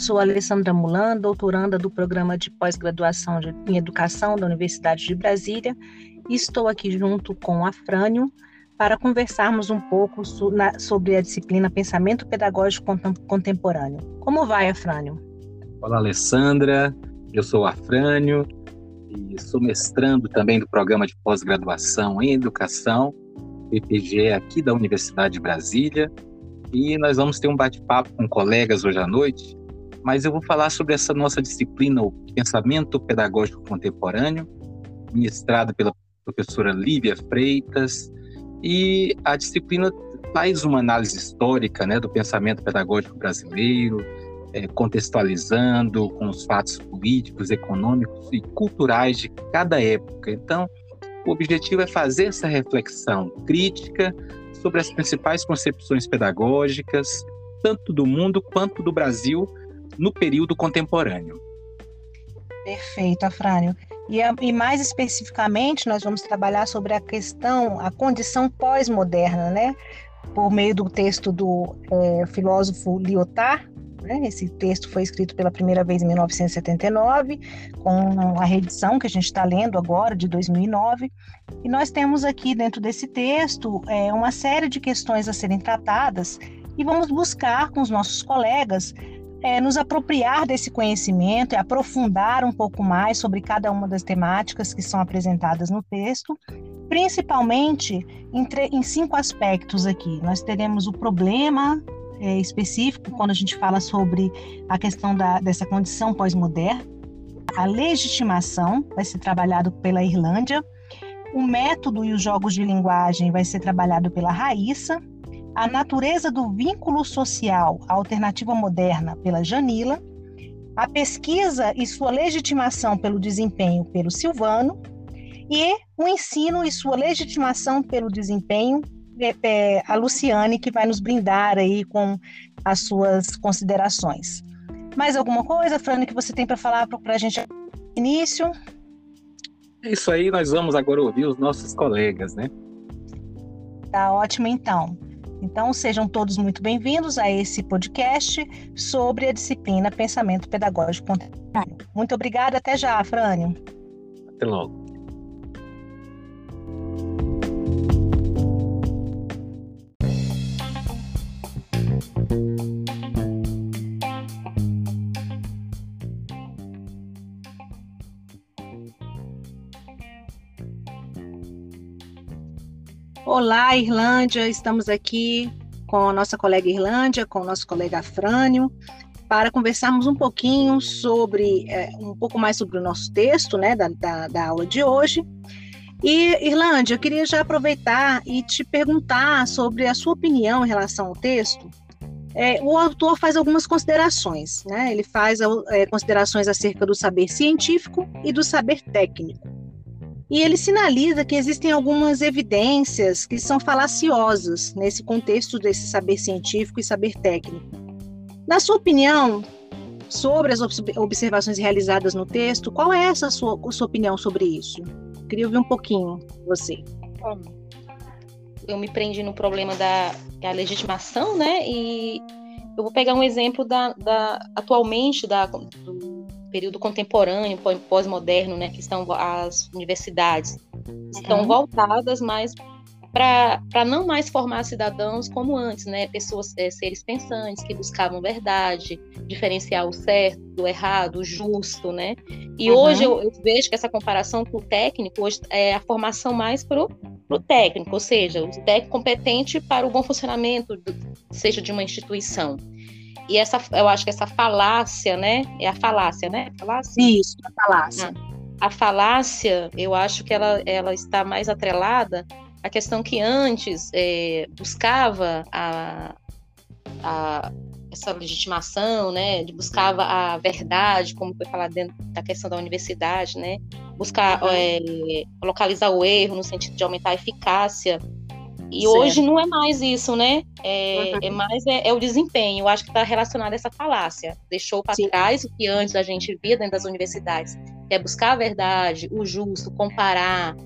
sou Alessandra Mulan, doutoranda do programa de pós-graduação em Educação da Universidade de Brasília, e estou aqui junto com a Frânio para conversarmos um pouco sobre a disciplina Pensamento Pedagógico Contemporâneo. Como vai, Afrânio? Olá, Alessandra. Eu sou Afrânio e sou mestrando também do programa de pós-graduação em Educação, PPG, aqui da Universidade de Brasília. E nós vamos ter um bate-papo com colegas hoje à noite, mas eu vou falar sobre essa nossa disciplina, o Pensamento Pedagógico Contemporâneo, ministrada pela professora Lívia Freitas, e a disciplina faz uma análise histórica né, do pensamento pedagógico brasileiro, é, contextualizando com os fatos políticos, econômicos e culturais de cada época. Então, o objetivo é fazer essa reflexão crítica sobre as principais concepções pedagógicas, tanto do mundo quanto do Brasil, no período contemporâneo. Perfeito, Afrânio. E, e, mais especificamente, nós vamos trabalhar sobre a questão, a condição pós-moderna, né? Por meio do texto do é, filósofo Lyotard. Né? Esse texto foi escrito pela primeira vez em 1979, com a reedição que a gente está lendo agora, de 2009. E nós temos aqui dentro desse texto é, uma série de questões a serem tratadas e vamos buscar com os nossos colegas é, nos apropriar desse conhecimento e aprofundar um pouco mais sobre cada uma das temáticas que são apresentadas no texto, principalmente em, em cinco aspectos aqui. Nós teremos o problema é, específico, quando a gente fala sobre a questão da, dessa condição pós-moderna, a legitimação vai ser trabalhado pela Irlândia, o método e os jogos de linguagem vai ser trabalhado pela Raíssa, a Natureza do Vínculo Social, a Alternativa Moderna, pela Janila, A Pesquisa e Sua Legitimação pelo Desempenho, pelo Silvano, e O Ensino e Sua Legitimação pelo Desempenho, é, é, a Luciane, que vai nos brindar aí com as suas considerações. Mais alguma coisa, Frane, que você tem para falar para a gente início? É isso aí, nós vamos agora ouvir os nossos colegas, né? Tá ótimo, então. Então, sejam todos muito bem-vindos a esse podcast sobre a disciplina Pensamento Pedagógico Contemporâneo. Muito obrigada, até já, Frânio. Até logo. Olá, Irlândia, estamos aqui com a nossa colega Irlândia, com o nosso colega Afrânio, para conversarmos um pouquinho sobre, é, um pouco mais sobre o nosso texto, né, da, da, da aula de hoje. E, Irlândia, eu queria já aproveitar e te perguntar sobre a sua opinião em relação ao texto. É, o autor faz algumas considerações, né? Ele faz é, considerações acerca do saber científico e do saber técnico. E ele sinaliza que existem algumas evidências que são falaciosas nesse contexto desse saber científico e saber técnico. Na sua opinião, sobre as observações realizadas no texto, qual é essa sua, sua opinião sobre isso? Queria ouvir um pouquinho você. Eu me prendi no problema da, da legitimação, né? E eu vou pegar um exemplo da, da atualmente da, do, período contemporâneo, pós-moderno, né, que estão as universidades estão uhum. voltadas mais para não mais formar cidadãos como antes, né, pessoas, é, seres pensantes que buscavam verdade, diferenciar o certo do errado, o justo, né? E uhum. hoje eu, eu, vejo que essa comparação com o técnico hoje é a formação mais para o técnico, ou seja, o técnico competente para o bom funcionamento, seja de uma instituição. E essa, eu acho que essa falácia, né? É a falácia, né? Falácia? Isso, a falácia. Ah, a falácia, eu acho que ela, ela está mais atrelada à questão que antes é, buscava a, a, essa legitimação, né? De buscava a verdade, como foi falado dentro da questão da universidade, né? Buscar é, localizar o erro no sentido de aumentar a eficácia e certo. hoje não é mais isso, né? É, uhum. é mais é, é, o desempenho. Eu acho que está relacionado a essa falácia. Deixou para trás o que antes a gente via dentro das universidades, que é buscar a verdade, o justo, comparar.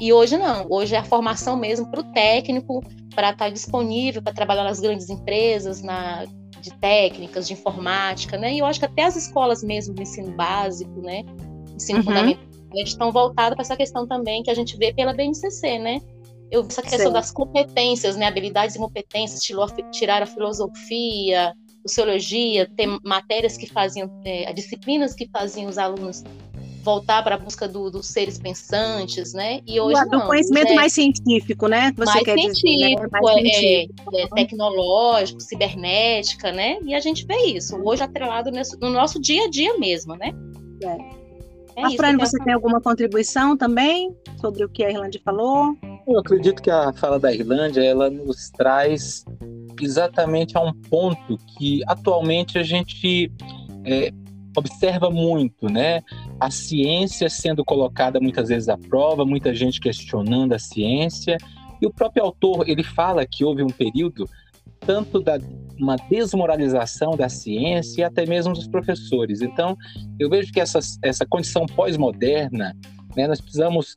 E hoje não. Hoje é a formação mesmo para o técnico, para estar tá disponível para trabalhar nas grandes empresas, na de técnicas, de informática, né? E eu acho que até as escolas mesmo do ensino básico, né? Ensino uhum. fundamental, estão voltadas para essa questão também que a gente vê pela BNCC, né? Eu essa questão Sim. das competências, né? Habilidades e competências, tirar a filosofia, sociologia, ter matérias que faziam, é, disciplinas que faziam os alunos voltar para a busca do, dos seres pensantes, né? E hoje do não, conhecimento é, mais científico, né? Você mais, científico, dizer, né? mais é, científico, é, tecnológico, cibernética, né? E a gente vê isso hoje atrelado nesse, no nosso dia a dia mesmo, né? É. É a Fran, você tem alguma contribuição também sobre o que a Irlande falou? Eu acredito que a fala da Irlândia ela nos traz exatamente a um ponto que atualmente a gente é, observa muito, né? A ciência sendo colocada muitas vezes à prova, muita gente questionando a ciência. E o próprio autor, ele fala que houve um período tanto da uma desmoralização da ciência e até mesmo dos professores. Então, eu vejo que essa, essa condição pós-moderna, né, nós precisamos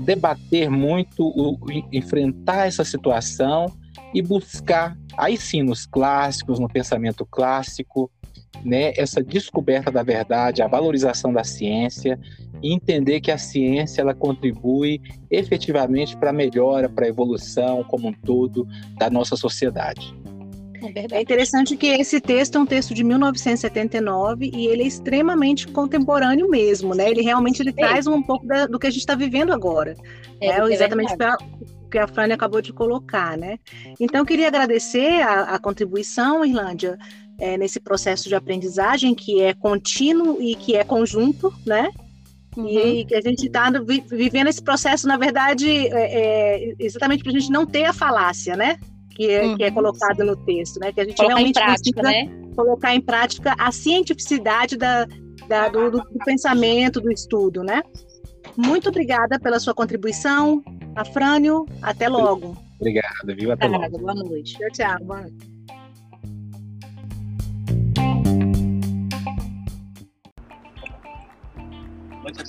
debater muito, o, enfrentar essa situação e buscar, aí sim, nos clássicos, no pensamento clássico, né, essa descoberta da verdade, a valorização da ciência e entender que a ciência ela contribui efetivamente para a melhora, para a evolução como um todo da nossa sociedade. É, é interessante que esse texto é um texto de 1979 e ele é extremamente contemporâneo mesmo, né? Ele realmente ele é. traz um pouco da, do que a gente está vivendo agora, é, né? exatamente o que a Frane acabou de colocar, né? Então eu queria agradecer a, a contribuição, Irlândia, é, nesse processo de aprendizagem que é contínuo e que é conjunto, né? Uhum. E que a gente está vivendo esse processo, na verdade, é, é, exatamente para a gente não ter a falácia, né? Que é, uhum. que é colocado no texto, né? Que a gente colocar realmente prática, né? colocar em prática a cientificidade da, da do, do, do, pensamento, do estudo, né? Muito obrigada pela sua contribuição, Afrânio. Até logo. Obrigado, viu? Até logo. Boa noite. Tchau, tchau. Boa noite.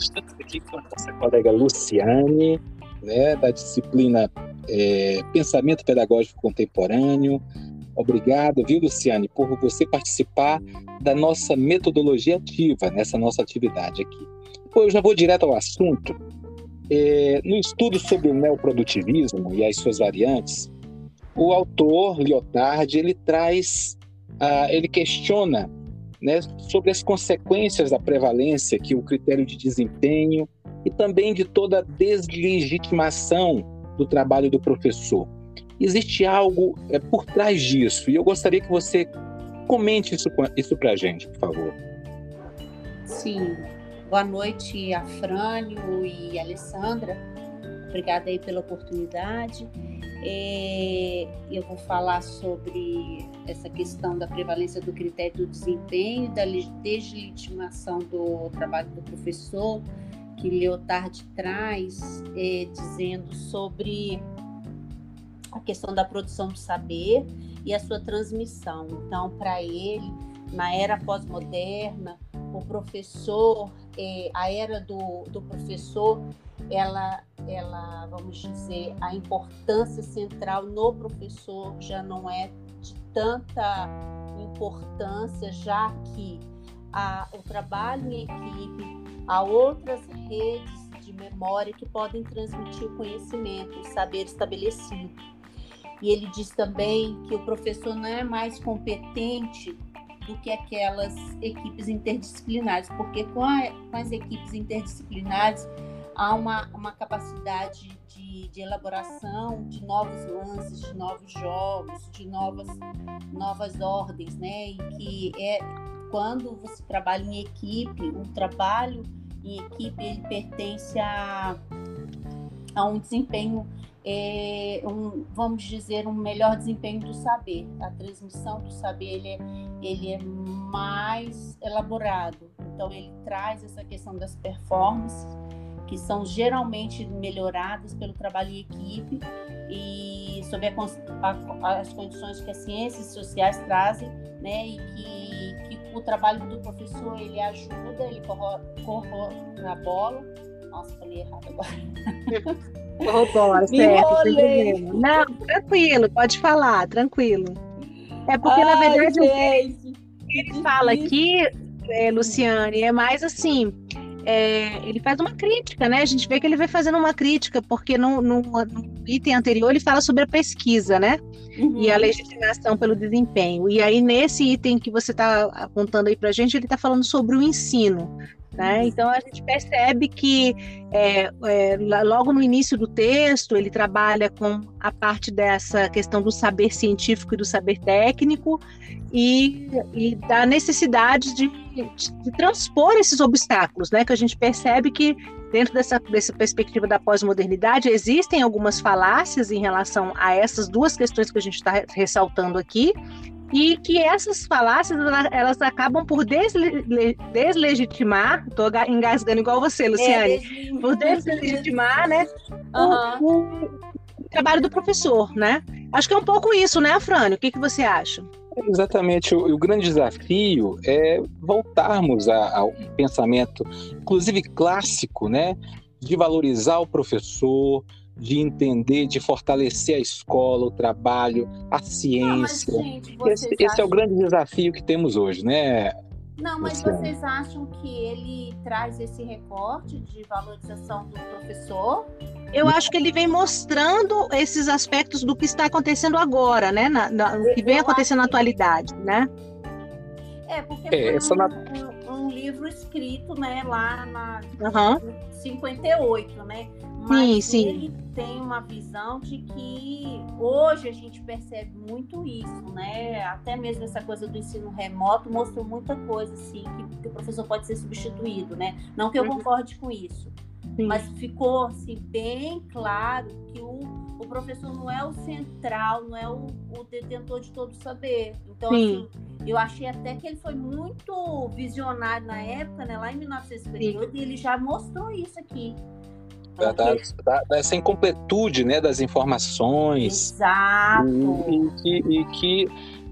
estamos aqui com a nossa colega Luciane, né, da disciplina é, Pensamento Pedagógico Contemporâneo. Obrigado, viu, Luciane, por você participar da nossa metodologia ativa nessa nossa atividade aqui. Depois eu já vou direto ao assunto. É, no estudo sobre o neoprodutivismo e as suas variantes, o autor Lyotard ele traz, ah, ele questiona né, sobre as consequências da prevalência que o critério de desempenho e também de toda deslegitimação do trabalho do professor. Existe algo é, por trás disso e eu gostaria que você comente isso, isso para a gente, por favor. Sim. Boa noite, Afrânio e Alessandra. Obrigada aí pela oportunidade. É, eu vou falar sobre essa questão da prevalência do critério do desempenho, da deslegitimação do trabalho do professor, que Leotard traz, é, dizendo sobre a questão da produção do saber e a sua transmissão. Então, para ele, na era pós-moderna, o professor, é, a era do, do professor, ela, ela, vamos dizer, a importância central no professor já não é de tanta importância, já que a, o trabalho em equipe, há outras redes de memória que podem transmitir o conhecimento, o saber estabelecido. E ele diz também que o professor não é mais competente do que aquelas equipes interdisciplinares, porque com, a, com as equipes interdisciplinares há uma, uma capacidade de, de, elaboração de novos lances, de novos jogos, de novas, novas ordens, né? E que é quando você trabalha em equipe, um trabalho em equipe ele pertence a, a um desempenho é, um, vamos dizer, um melhor desempenho do saber. A transmissão do saber ele é, ele é mais elaborado. Então, ele traz essa questão das performances, que são geralmente melhoradas pelo trabalho em equipe e sob as condições que as ciências sociais trazem, né, e que, que o trabalho do professor ele ajuda, ele bola. Nossa, falei errado agora. Corrobora, certo. Não, tranquilo, pode falar, tranquilo. É porque, Ai, na verdade, gente, ele fala aqui, é, Luciane, é mais assim. É, ele faz uma crítica, né? A gente vê que ele vai fazendo uma crítica, porque no, no, no item anterior ele fala sobre a pesquisa, né? Uhum. E a legitimação pelo desempenho. E aí, nesse item que você está apontando aí para a gente, ele está falando sobre o ensino. Né? Então a gente percebe que é, é, logo no início do texto ele trabalha com a parte dessa questão do saber científico e do saber técnico e, e da necessidade de, de, de, transpor esses obstáculos, né? Que a gente percebe que dentro dessa, dessa perspectiva da pós-modernidade existem algumas falácias em relação a essas duas questões que a gente está ressaltando aqui e que essas falácias elas acabam por desle deslegitimar, estou engasgando igual você, Luciane, é, por deslegitimar, né, uhum. o, o, trabalho do professor, né? Acho que é um pouco isso, né, Afrânio? O que, que você acha? Exatamente. O, o, grande desafio é voltarmos a, a, um pensamento, inclusive clássico, né, de valorizar o professor, de entender, de fortalecer a escola, o trabalho, a ciência. Não, gente, esse, acham... esse, é o grande desafio que temos hoje, né? Não, mas vocês acham que ele traz esse recorte de valorização do professor? Eu acho que ele vem mostrando esses aspectos do que está acontecendo agora, né? Na, na, o que vem acontecendo na atualidade, né? É, porque é, foi um, um, um, livro escrito, né, lá na uhum. 58, né? Mas sim, ele sim. tem uma visão de que hoje a gente percebe muito isso, né? Até mesmo essa coisa do ensino remoto mostrou muita coisa, assim, que, que o professor pode ser substituído, né? Não que eu uhum. concorde com isso, sim. mas ficou assim, bem claro que o, o professor não é o central, não é o, o detentor de todo o saber. Então, assim, eu achei até que ele foi muito visionário na época, né? Lá em 1958, e ele já mostrou isso aqui da, da, dessa incompletude né, das informações. Exato. E, e, que, e que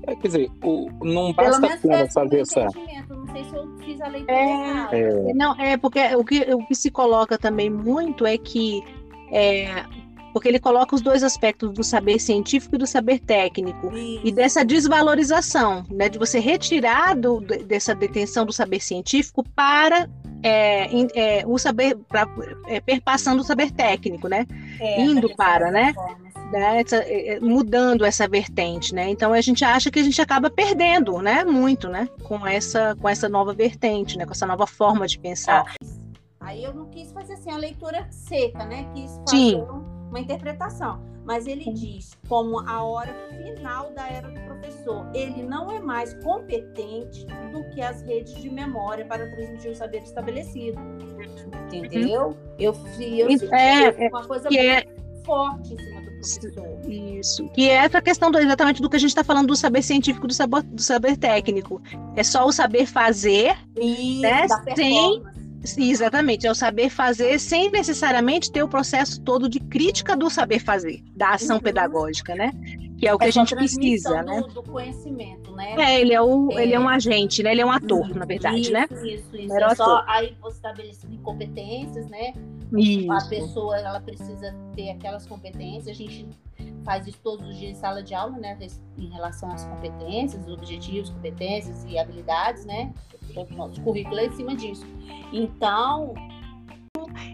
é, quer dizer, o, não basta apenas fazer essa. Não sei se eu fiz a leitura é, é, Não, é porque o que, o que se coloca também muito é que é, porque ele coloca os dois aspectos do saber científico e do saber técnico Isso. e dessa desvalorização, né, de você retirar do, dessa detenção do saber científico para é, é, o saber, pra, é, perpassando o saber técnico, né, é, indo para, né, né? Essa, é, é, mudando essa vertente, né, então a gente acha que a gente acaba perdendo, né, muito, né, com essa, com essa nova vertente, né, com essa nova forma de pensar. Aí eu não quis fazer assim a leitura seca, né, quis fazer Sim. Um uma interpretação, mas ele diz como a hora final da era do professor. Ele não é mais competente do que as redes de memória para transmitir o saber estabelecido. Entendeu? Uhum. Eu, eu senti é, uma coisa que é... forte em cima do professor. Isso. Que é essa questão do, exatamente do que a gente está falando do saber científico, do saber, do saber técnico. É só o saber fazer, Isso, né? Sem Exatamente, é o saber fazer sem necessariamente ter o processo todo de crítica do saber fazer, da ação uhum. pedagógica, né? Que é o que é a gente precisa, né? Do conhecimento, né? É, ele é, o, é. ele é um agente, né? Ele é um ator, isso, na verdade, isso, né? Isso, isso. É só aí você estabelecido competências, né? Isso. A pessoa, ela precisa ter aquelas competências, a gente faz isso todos os dias em sala de aula, né? Em relação às competências, objetivos, competências e habilidades, né? O nosso currículo é em cima disso. Então.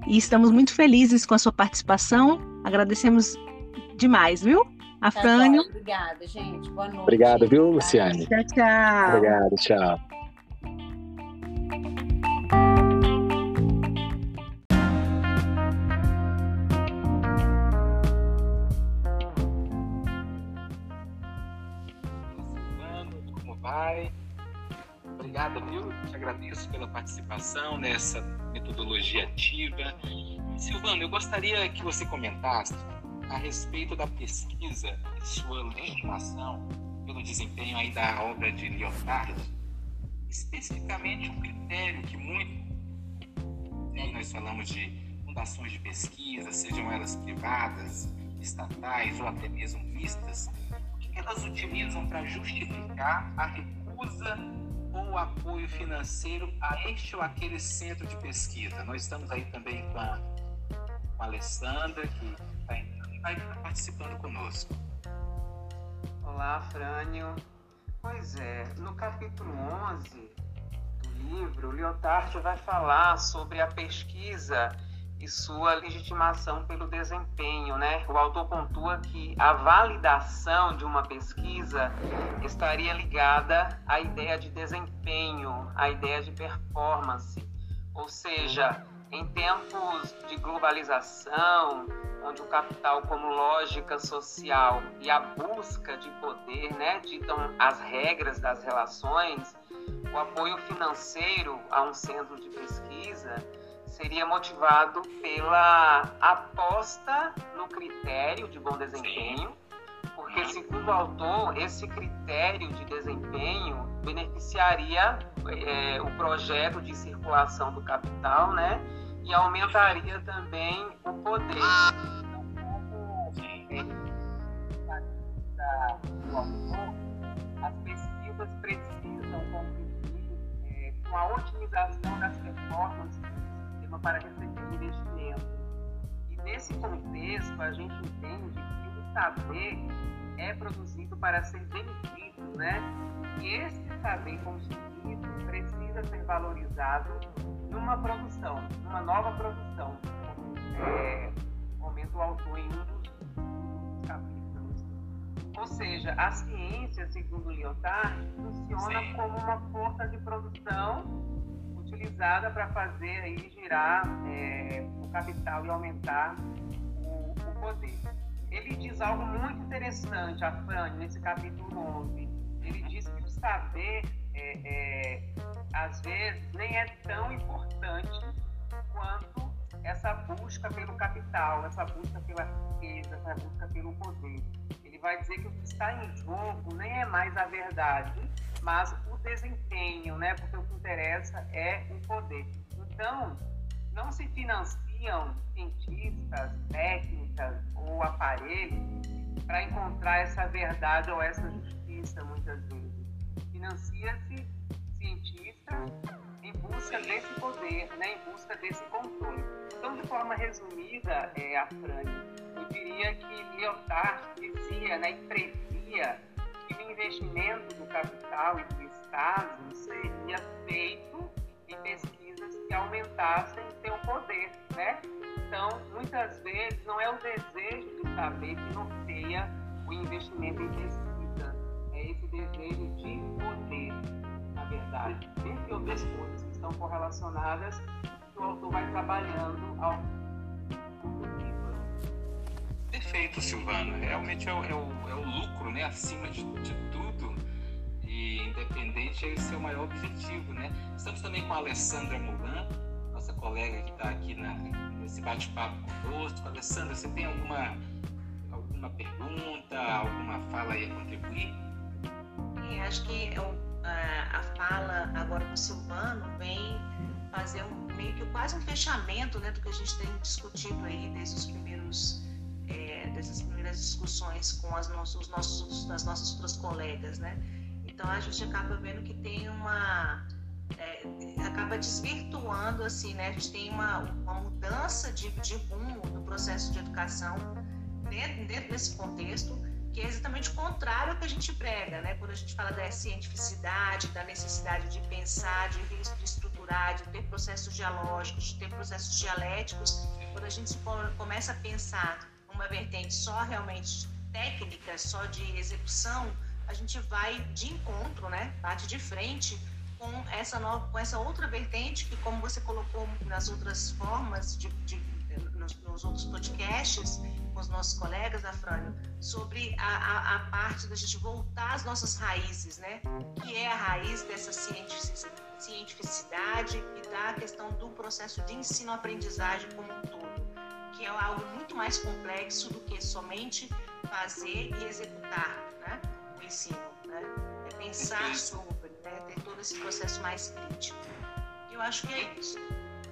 E estamos muito felizes com a sua participação. Agradecemos demais, viu? Afrânio. Tá Obrigada, gente. Boa noite. Obrigado, viu, Luciane? Tchau, tchau. Obrigado, tchau. Agradeço pela participação nessa metodologia ativa. Silvano, eu gostaria que você comentasse a respeito da pesquisa e sua legitimação pelo desempenho aí da obra de Lyotard, especificamente um critério que muito né, nós falamos de fundações de pesquisa, sejam elas privadas, estatais ou até mesmo mistas, o que elas utilizam para justificar a recusa ou apoio financeiro a este ou aquele centro de pesquisa. Nós estamos aí também com a, com a Alessandra, que está entrando e vai participando conosco. Olá, Frânio. Pois é, no capítulo 11 do livro, Lyotard vai falar sobre a pesquisa e sua legitimação pelo desempenho, né? O autor pontua que a validação de uma pesquisa estaria ligada à ideia de desempenho, à ideia de performance, ou seja, em tempos de globalização, onde o capital como lógica social e a busca de poder, né, ditam as regras das relações, o apoio financeiro a um centro de pesquisa seria motivado pela aposta no critério de bom desempenho, porque, segundo o autor, esse critério de desempenho beneficiaria é, o projeto de circulação do capital, né? E aumentaria também o poder. Então, as pesquisas precisam contribuir é, com a otimização das performances para receber investimento. E nesse contexto, a gente entende que o saber é produzido para ser vendido, né? E esse saber construído precisa ser valorizado numa produção, numa nova produção. É, comenta o autor em um dos capítulos. Ou seja, a ciência, segundo Lyotard, funciona Sim. como uma força de produção utilizada para fazer aí girar é, o capital e aumentar o, o, poder. Ele diz algo muito interessante, Afrânio, nesse capítulo 11. Ele diz que o saber, é, é, às vezes, nem é tão importante quanto essa busca pelo capital, essa busca pela riqueza, essa busca pelo poder. Ele vai dizer que o que está em jogo nem é mais a verdade, mas desempenho, né? Porque o que interessa é o poder. Então, não se financiam cientistas, técnicas ou aparelhos para encontrar essa verdade ou essa justiça, muitas vezes. Financia-se cientista em busca desse poder, né? em busca desse controle. Então, de forma resumida, é, a Fran, eu diria que Lyotard dizia né, e previa o investimento do capital e do Estado seria feito em pesquisas que aumentassem seu poder, né? Então, muitas vezes, não é o desejo de saber que norteia o investimento em pesquisa, é esse desejo de poder, na verdade. Entre outras coisas que estão correlacionadas, que o autor vai trabalhando ao Perfeito, Silvana. Realmente é o, é o, é o lucro, né? Acima de, de tudo. E independente é o seu maior objetivo, né? Estamos também com a Alessandra Mulan, nossa colega que está aqui na, nesse bate-papo conosco. Alessandra, você tem alguma, alguma pergunta, alguma fala aí a contribuir? É, acho que eu, a, a fala agora do Silvano vem fazer um, meio que quase um fechamento né, do que a gente tem discutido aí desde os primeiros é, dessas primeiras discussões com as nossos, nossos, as nossas outras colegas, né? Então a gente acaba vendo que tem uma é, acaba desvirtuando assim, né? A gente tem uma, uma mudança de, de rumo no processo de educação dentro, dentro desse contexto que é exatamente o contrário ao que a gente prega, né? Quando a gente fala da cientificidade, da necessidade de pensar, de, de estruturar, de ter processos dialógicos, de ter processos dialéticos, quando a gente começa a pensar uma vertente só realmente técnica, só de execução, a gente vai de encontro, né? Bate de frente com essa nova, com essa outra vertente que, como você colocou nas outras formas de, de nos, nos, outros podcasts com os nossos colegas, Afrânio, sobre a, a, a, parte da gente voltar às nossas raízes, né? Que é a raiz dessa cientificidade e da questão do processo de ensino-aprendizagem como um todo que é algo muito mais complexo do que somente fazer e executar né, o ensino. Né? É pensar sobre, né, ter todo esse processo mais crítico. Eu acho que é isso.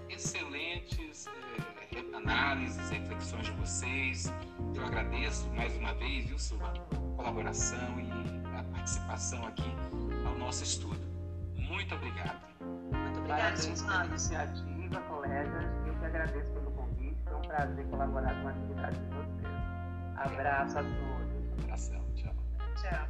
Excelentes é, análises, reflexões de vocês. Eu agradeço mais uma vez, viu, Silvana, a colaboração e a participação aqui ao nosso estudo. Muito obrigado. Muito obrigada, Silvana. iniciativa, colegas. Eu que agradeço prazer colaborar com a atividade de vocês. Abraço a todos. Abração, tchau. Tchau.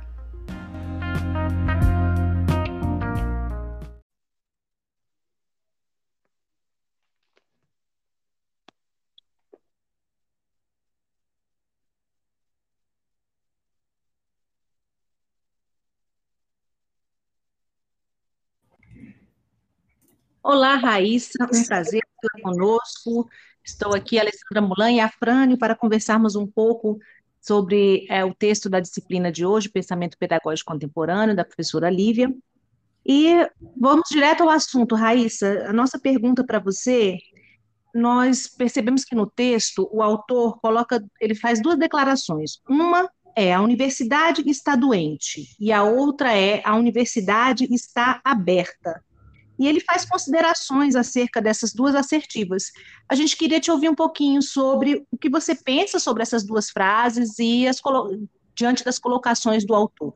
Olá, Raíssa, um prazer estar conosco. Estou aqui, Alessandra Mulan e Afrânio, para conversarmos um pouco sobre é, o texto da disciplina de hoje, Pensamento Pedagógico Contemporâneo, da professora Lívia. E vamos direto ao assunto, Raíssa. A nossa pergunta para você, nós percebemos que no texto o autor coloca, ele faz duas declarações. Uma é a universidade está doente e a outra é a universidade está aberta. E ele faz considerações acerca dessas duas assertivas. A gente queria te ouvir um pouquinho sobre o que você pensa sobre essas duas frases e as, diante das colocações do autor.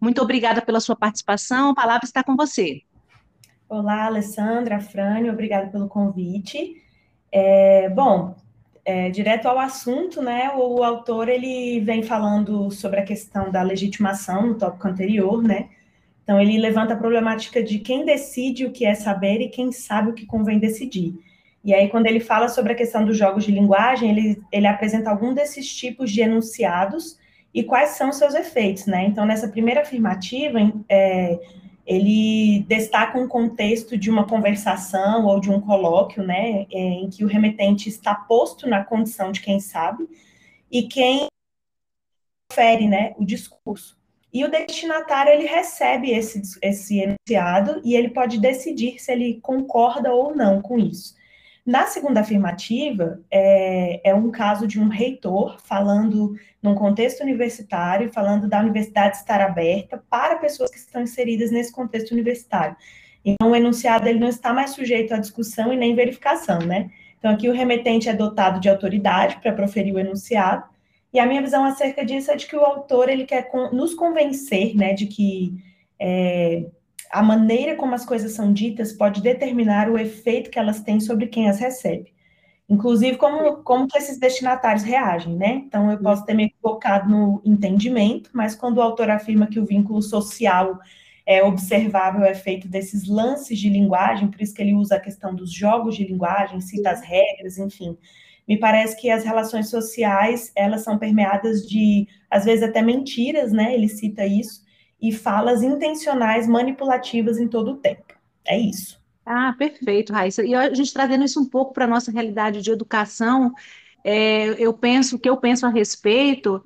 Muito obrigada pela sua participação, a palavra está com você. Olá, Alessandra, Frânio, obrigada pelo convite. É, bom, é, direto ao assunto, né, o, o autor ele vem falando sobre a questão da legitimação no tópico anterior, né, então, ele levanta a problemática de quem decide o que é saber e quem sabe o que convém decidir. E aí, quando ele fala sobre a questão dos jogos de linguagem, ele, ele apresenta algum desses tipos de enunciados e quais são seus efeitos, né? Então, nessa primeira afirmativa, é, ele destaca um contexto de uma conversação ou de um colóquio, né, é, em que o remetente está posto na condição de quem sabe e quem fere, né, o discurso. E o destinatário ele recebe esse, esse enunciado e ele pode decidir se ele concorda ou não com isso. Na segunda afirmativa, é, é, um caso de um reitor falando num contexto universitário, falando da universidade estar aberta para pessoas que estão inseridas nesse contexto universitário. Então, o enunciado ele não está mais sujeito à discussão e nem verificação, né? Então, aqui o remetente é dotado de autoridade para proferir o enunciado, e a minha visão acerca disso é de que o autor ele quer nos convencer, né, de que é, a maneira como as coisas são ditas pode determinar o efeito que elas têm sobre quem as recebe. Inclusive, como, como que esses destinatários reagem, né? Então, eu posso ter me equivocado no entendimento, mas quando o autor afirma que o vínculo social é observável é feito desses lances de linguagem, por isso que ele usa a questão dos jogos de linguagem, cita as regras, enfim, me parece que as relações sociais, elas são permeadas de, às vezes, até mentiras, né? Ele cita isso, e falas intencionais, manipulativas em todo o tempo. É isso. Ah, perfeito, Raíssa. E a gente trazendo isso um pouco para a nossa realidade de educação, é, eu penso, o que eu penso a respeito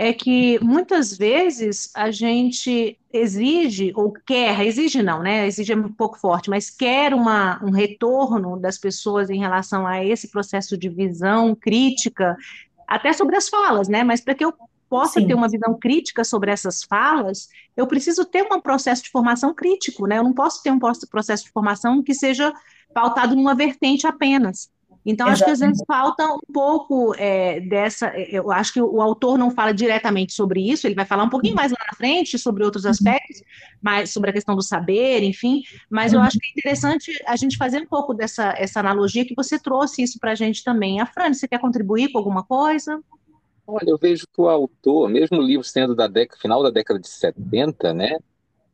é que muitas vezes a gente exige, ou quer, exige não, né? Exige é um pouco forte, mas quer uma, um retorno das pessoas em relação a esse processo de visão crítica, até sobre as falas, né? Mas para que eu possa Sim. ter uma visão crítica sobre essas falas, eu preciso ter um processo de formação crítico, né? Eu não posso ter um processo de formação que seja pautado numa vertente apenas. Então, Exatamente. acho que às vezes falta um pouco é, dessa. É, eu acho que o autor não fala diretamente sobre isso, ele vai falar um pouquinho mais lá na frente sobre outros uhum. aspectos, mais sobre a questão do saber, enfim. Mas eu uhum. acho que é interessante a gente fazer um pouco dessa essa analogia que você trouxe isso para a gente também. A Fran, você quer contribuir com alguma coisa? Olha, eu vejo que o autor, mesmo o livro sendo da década, final da década de 70, né?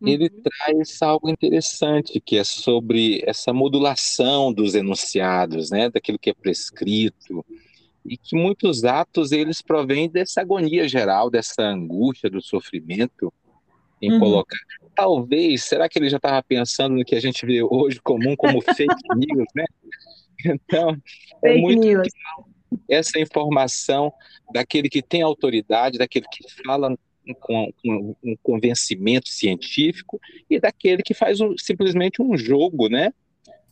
Ele uhum. traz algo interessante, que é sobre essa modulação dos enunciados, né, daquilo que é prescrito, e que muitos atos eles provêm dessa agonia geral, dessa angústia, do sofrimento em uhum. colocar. Talvez, será que ele já estava pensando no que a gente vê hoje comum como fake news, né? Então, é fake muito news. essa informação daquele que tem autoridade, daquele que fala com, um convencimento científico e daquele que faz um, simplesmente um jogo, né?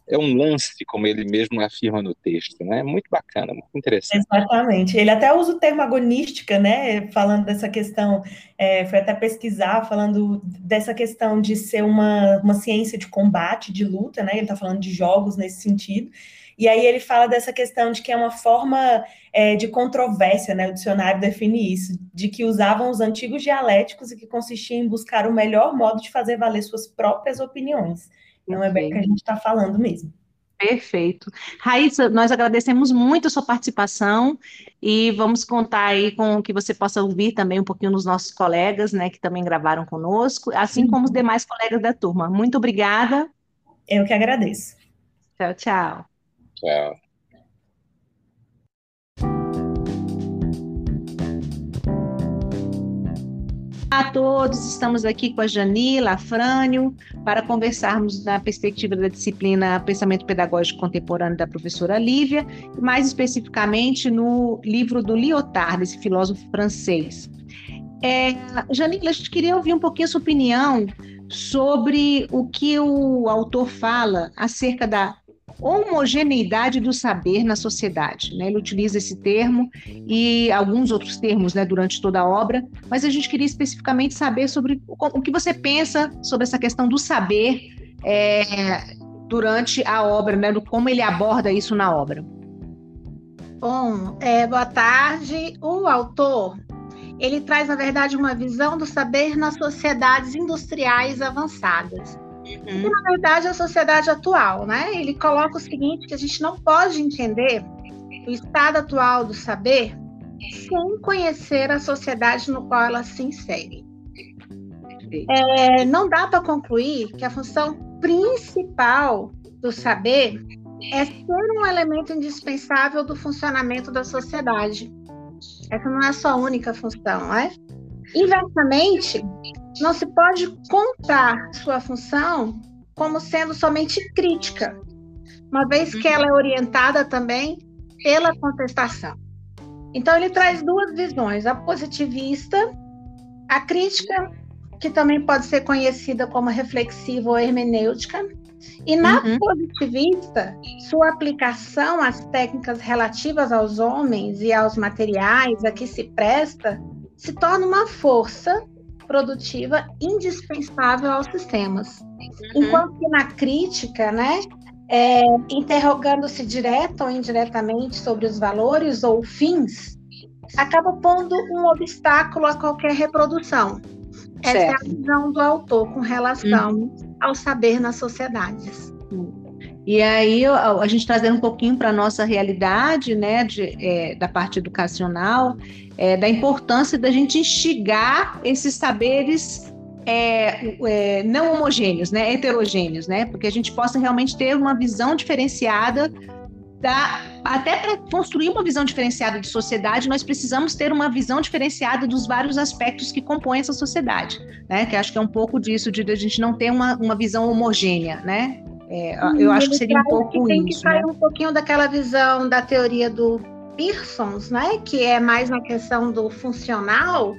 É um lance, como ele mesmo afirma no texto, né? Muito bacana, muito interessante. Exatamente. Ele até usa o termo agonística, né? Falando dessa questão, é, foi até pesquisar, falando dessa questão de ser uma, uma ciência de combate, de luta, né? Ele está falando de jogos nesse sentido. E aí ele fala dessa questão de que é uma forma é, de controvérsia, né? O dicionário define isso, de que usavam os antigos dialéticos e que consistia em buscar o melhor modo de fazer valer suas próprias opiniões. Não é bem o que a gente está falando mesmo. Perfeito. Raíssa, nós agradecemos muito a sua participação e vamos contar aí com que você possa ouvir também um pouquinho nos nossos colegas, né, que também gravaram conosco, assim como os demais colegas da turma. Muito obrigada. Eu que agradeço. Tchau, tchau. Tchau. a todos, estamos aqui com a Janila, Frânio, para conversarmos na perspectiva da disciplina Pensamento Pedagógico Contemporâneo da professora Lívia, mais especificamente no livro do Lyotard, esse filósofo francês. É, Janila, a gente queria ouvir um pouquinho a sua opinião sobre o que o autor fala acerca da homogeneidade do saber na sociedade. Né? Ele utiliza esse termo e alguns outros termos né, durante toda a obra, mas a gente queria especificamente saber sobre o que você pensa sobre essa questão do saber é, durante a obra, né, como ele aborda isso na obra. Bom, é, boa tarde. O autor ele traz, na verdade, uma visão do saber nas sociedades industriais avançadas. Uhum. na verdade, a sociedade atual, né? Ele coloca o seguinte, que a gente não pode entender o estado atual do saber sem conhecer a sociedade no qual ela se insere. É, não dá para concluir que a função principal do saber é ser um elemento indispensável do funcionamento da sociedade. Essa não é a sua única função, não é? Inversamente, não se pode contar sua função como sendo somente crítica, uma vez que ela é orientada também pela contestação. Então, ele traz duas visões: a positivista, a crítica, que também pode ser conhecida como reflexiva ou hermenêutica, e na uhum. positivista, sua aplicação às técnicas relativas aos homens e aos materiais a que se presta se torna uma força produtiva indispensável aos sistemas. Uhum. Enquanto que na crítica, né, é, interrogando-se direto ou indiretamente sobre os valores ou fins, acaba pondo um obstáculo a qualquer reprodução. Essa certo. é a visão do autor com relação uhum. ao saber nas sociedades. E aí a gente trazendo um pouquinho para a nossa realidade, né, de, é, da parte educacional, é, da importância da gente instigar esses saberes é, é, não homogêneos, né, heterogêneos, né, porque a gente possa realmente ter uma visão diferenciada da, até para construir uma visão diferenciada de sociedade, nós precisamos ter uma visão diferenciada dos vários aspectos que compõem essa sociedade, né? Que acho que é um pouco disso de a gente não ter uma, uma visão homogênea, né? É, eu acho que seria um pouco que tem isso. que sair né? um pouquinho daquela visão da teoria do Pearsons, né? Que é mais na questão do funcional,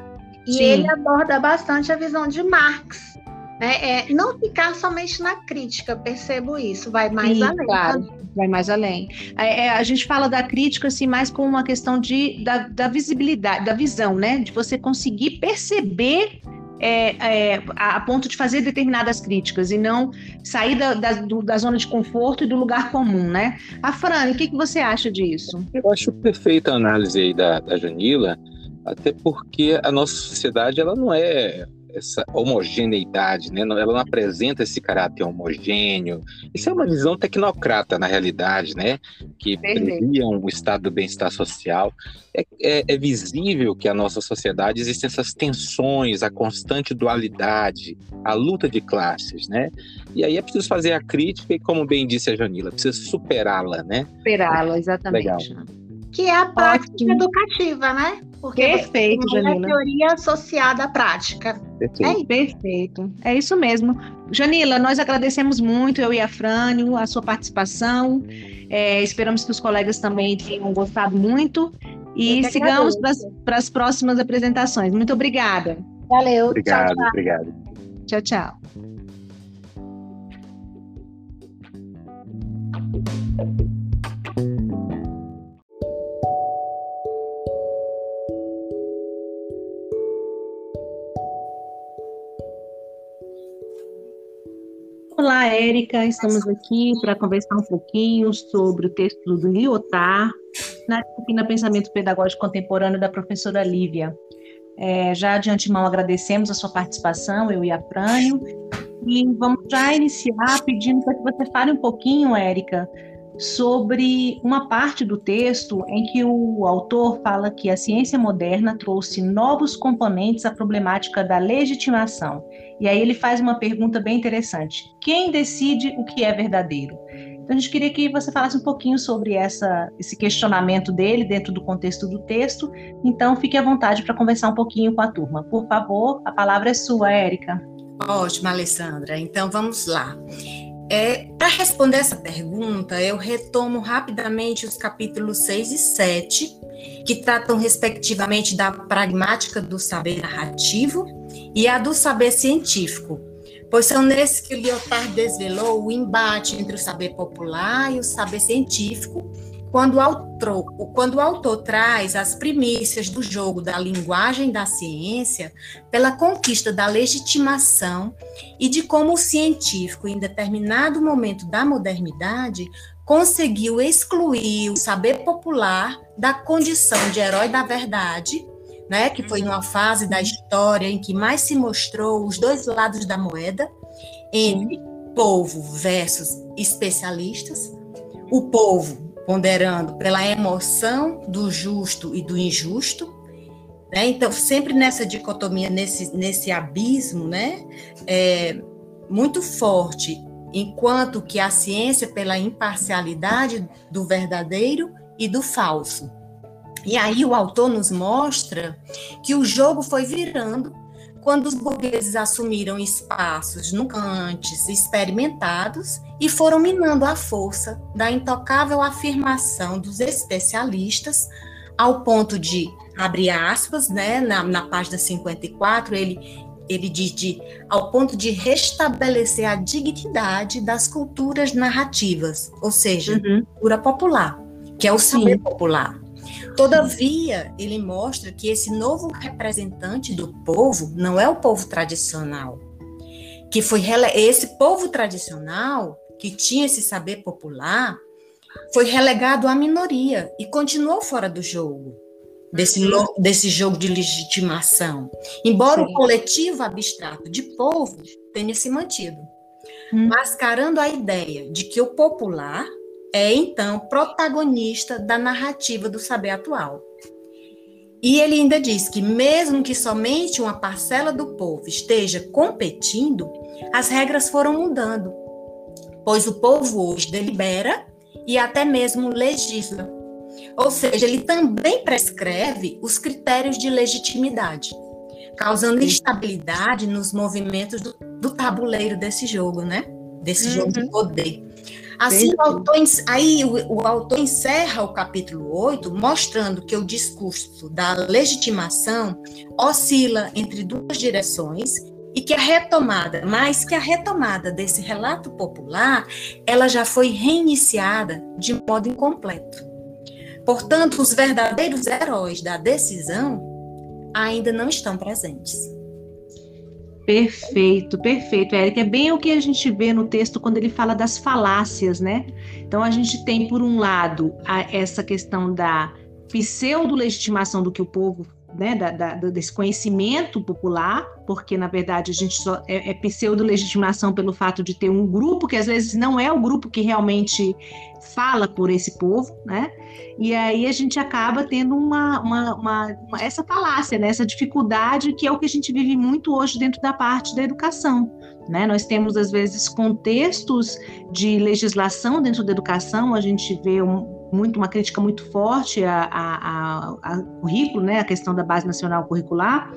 e Sim. ele aborda bastante a visão de Marx. Né? É, não ficar somente na crítica, percebo isso, vai mais Sim, além. Claro, vai mais além. É, é, a gente fala da crítica assim, mais como uma questão de, da, da visibilidade, da visão, né? De você conseguir perceber é, é, a ponto de fazer determinadas críticas e não sair da, da, do, da, zona de conforto e do lugar comum, né? A Fran, o que, que você acha disso? Eu acho perfeita a análise aí da, da Janila, até porque a nossa sociedade ela não é essa homogeneidade, né? ela não apresenta esse caráter homogêneo. Isso é uma visão tecnocrata, na realidade, né? que previa um estado do bem-estar social. É, é, é, visível que a nossa sociedade existem essas tensões, a constante dualidade, a luta de classes, né? E aí é preciso fazer a crítica e, como bem disse a Janila, precisa superá-la, né? Superá-la, exatamente. Legal. Que é a prática Ótimo. educativa, né? Porque Perfeito, você Janila. É teoria associada à prática. Perfeito. É, perfeito. É isso mesmo. Janila, nós agradecemos muito, eu e a Frânio, a sua participação. É, esperamos que os colegas também tenham gostado muito. E sigamos para as próximas apresentações. Muito obrigada. Valeu. Obrigado, tchau, tchau. obrigado. Tchau, tchau. Olá, Érica. Estamos aqui para conversar um pouquinho sobre o texto do Lyotard na disciplina Pensamento Pedagógico Contemporâneo da professora Lívia. É, já de antemão agradecemos a sua participação, eu e a Prânio, e vamos já iniciar pedindo para que você fale um pouquinho, Érica, sobre uma parte do texto em que o autor fala que a ciência moderna trouxe novos componentes à problemática da legitimação. E aí ele faz uma pergunta bem interessante: quem decide o que é verdadeiro? Então a gente queria que você falasse um pouquinho sobre essa, esse questionamento dele dentro do contexto do texto. Então fique à vontade para conversar um pouquinho com a turma. Por favor, a palavra é sua, Érica. Ótimo, Alessandra. Então vamos lá. É, Para responder essa pergunta, eu retomo rapidamente os capítulos 6 e 7, que tratam respectivamente da pragmática do saber narrativo e a do saber científico, pois são nesses que Lyotard desvelou o embate entre o saber popular e o saber científico, quando o, autor, quando o autor traz as primícias do jogo da linguagem da ciência pela conquista da legitimação e de como o científico, em determinado momento da modernidade, conseguiu excluir o saber popular da condição de herói da verdade, né, que foi numa fase da história em que mais se mostrou os dois lados da moeda, entre povo versus especialistas. O povo ponderando pela emoção do justo e do injusto. Né? Então, sempre nessa dicotomia, nesse, nesse abismo né? É, muito forte, enquanto que a ciência pela imparcialidade do verdadeiro e do falso. E aí o autor nos mostra que o jogo foi virando quando os burgueses assumiram espaços nunca antes experimentados e foram minando a força da intocável afirmação dos especialistas, ao ponto de, abre aspas, né, na, na página 54, ele, ele diz de, ao ponto de restabelecer a dignidade das culturas narrativas, ou seja, uhum. cultura popular, que é o saber Sim. popular. Todavia, ele mostra que esse novo representante do povo não é o povo tradicional, que foi esse povo tradicional que tinha esse saber popular foi relegado à minoria e continuou fora do jogo desse, desse jogo de legitimação, embora Sim. o coletivo abstrato de povo tenha se mantido, hum. mascarando a ideia de que o popular é então protagonista da narrativa do saber atual. E ele ainda diz que, mesmo que somente uma parcela do povo esteja competindo, as regras foram mudando, pois o povo hoje delibera e até mesmo legisla. Ou seja, ele também prescreve os critérios de legitimidade, causando instabilidade nos movimentos do, do tabuleiro desse jogo, né? Desse uhum. jogo de poder. Assim, o autor, aí o, o, autor encerra o capítulo 8 mostrando que o discurso da legitimação oscila entre duas direções e que a retomada, mais que a retomada desse relato popular, ela já foi reiniciada de modo incompleto. Portanto, os verdadeiros heróis da decisão ainda não estão presentes. Perfeito, perfeito, Érica. É bem o que a gente vê no texto quando ele fala das falácias, né? Então a gente tem, por um lado, a, essa questão da pseudo-legitimação do que o povo né, da, da, desse conhecimento popular, porque na verdade a gente só é, é pseudo-legitimação pelo fato de ter um grupo que às vezes não é o grupo que realmente fala por esse povo, né? E aí a gente acaba tendo uma, uma, uma, uma essa falácia, né? essa dificuldade que é o que a gente vive muito hoje dentro da parte da educação. Né? Nós temos, às vezes, contextos de legislação dentro da educação, a gente vê um, muito uma crítica muito forte a, currículo, né? a questão da base nacional curricular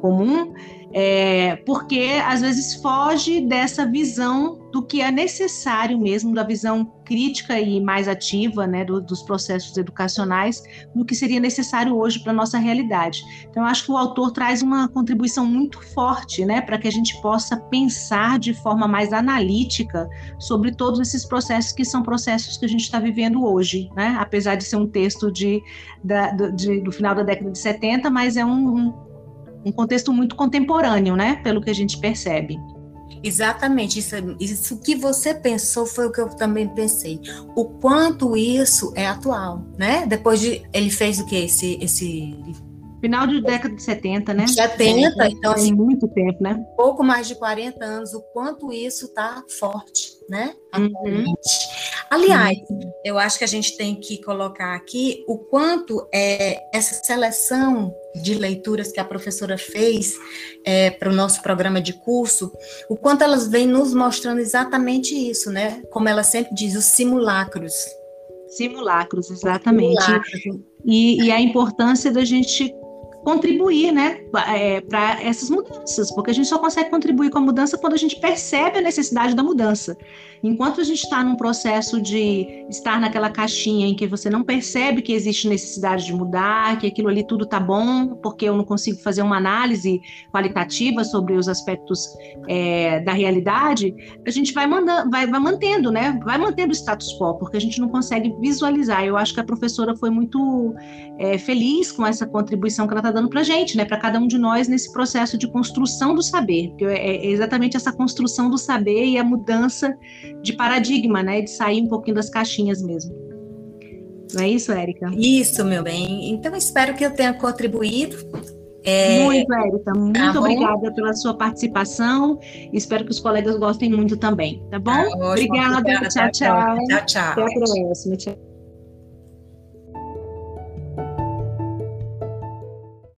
comum, é, porque às vezes foge dessa visão do que é necessário mesmo, da visão crítica e mais ativa né, do, dos processos educacionais, do que seria necessário hoje para a nossa realidade. Então, acho que o autor traz uma contribuição muito forte né, para que a gente possa pensar de forma mais analítica sobre todos esses processos que são processos que a gente está vivendo hoje, né? apesar de ser um texto de, da, do, de, do final da década de 70, mas é um, um um contexto muito contemporâneo, né? Pelo que a gente percebe. Exatamente, isso, isso que você pensou foi o que eu também pensei. O quanto isso é atual, né? Depois de ele fez o que esse esse final de década de 70, né? 70, é, então assim, muito tempo, né? Pouco mais de 40 anos, o quanto isso está forte, né? Uhum. Aliás, eu acho que a gente tem que colocar aqui o quanto é essa seleção de leituras que a professora fez é, para o nosso programa de curso, o quanto elas vêm nos mostrando exatamente isso, né? Como ela sempre diz, os simulacros. Simulacros, exatamente. Simulacros. E, e a importância da gente contribuir né, é, para essas mudanças, porque a gente só consegue contribuir com a mudança quando a gente percebe a necessidade da mudança. Enquanto a gente está num processo de estar naquela caixinha em que você não percebe que existe necessidade de mudar, que aquilo ali tudo está bom, porque eu não consigo fazer uma análise qualitativa sobre os aspectos é, da realidade, a gente vai, mandando, vai, vai mantendo, né? Vai mantendo o status quo, porque a gente não consegue visualizar. Eu acho que a professora foi muito é, feliz com essa contribuição que ela está dando para a gente, né? Para cada um de nós nesse processo de construção do saber, porque é, é exatamente essa construção do saber e a mudança de paradigma, né? De sair um pouquinho das caixinhas mesmo. Não é isso, Érica? Isso, meu bem. Então, espero que eu tenha contribuído. É... Muito, Érica. Muito tá obrigada pela sua participação. Espero que os colegas gostem muito também, tá bom? Tá obrigada. Obrigada. Tchau, tchau. Tchau, tchau. Até a próxima. Tchau.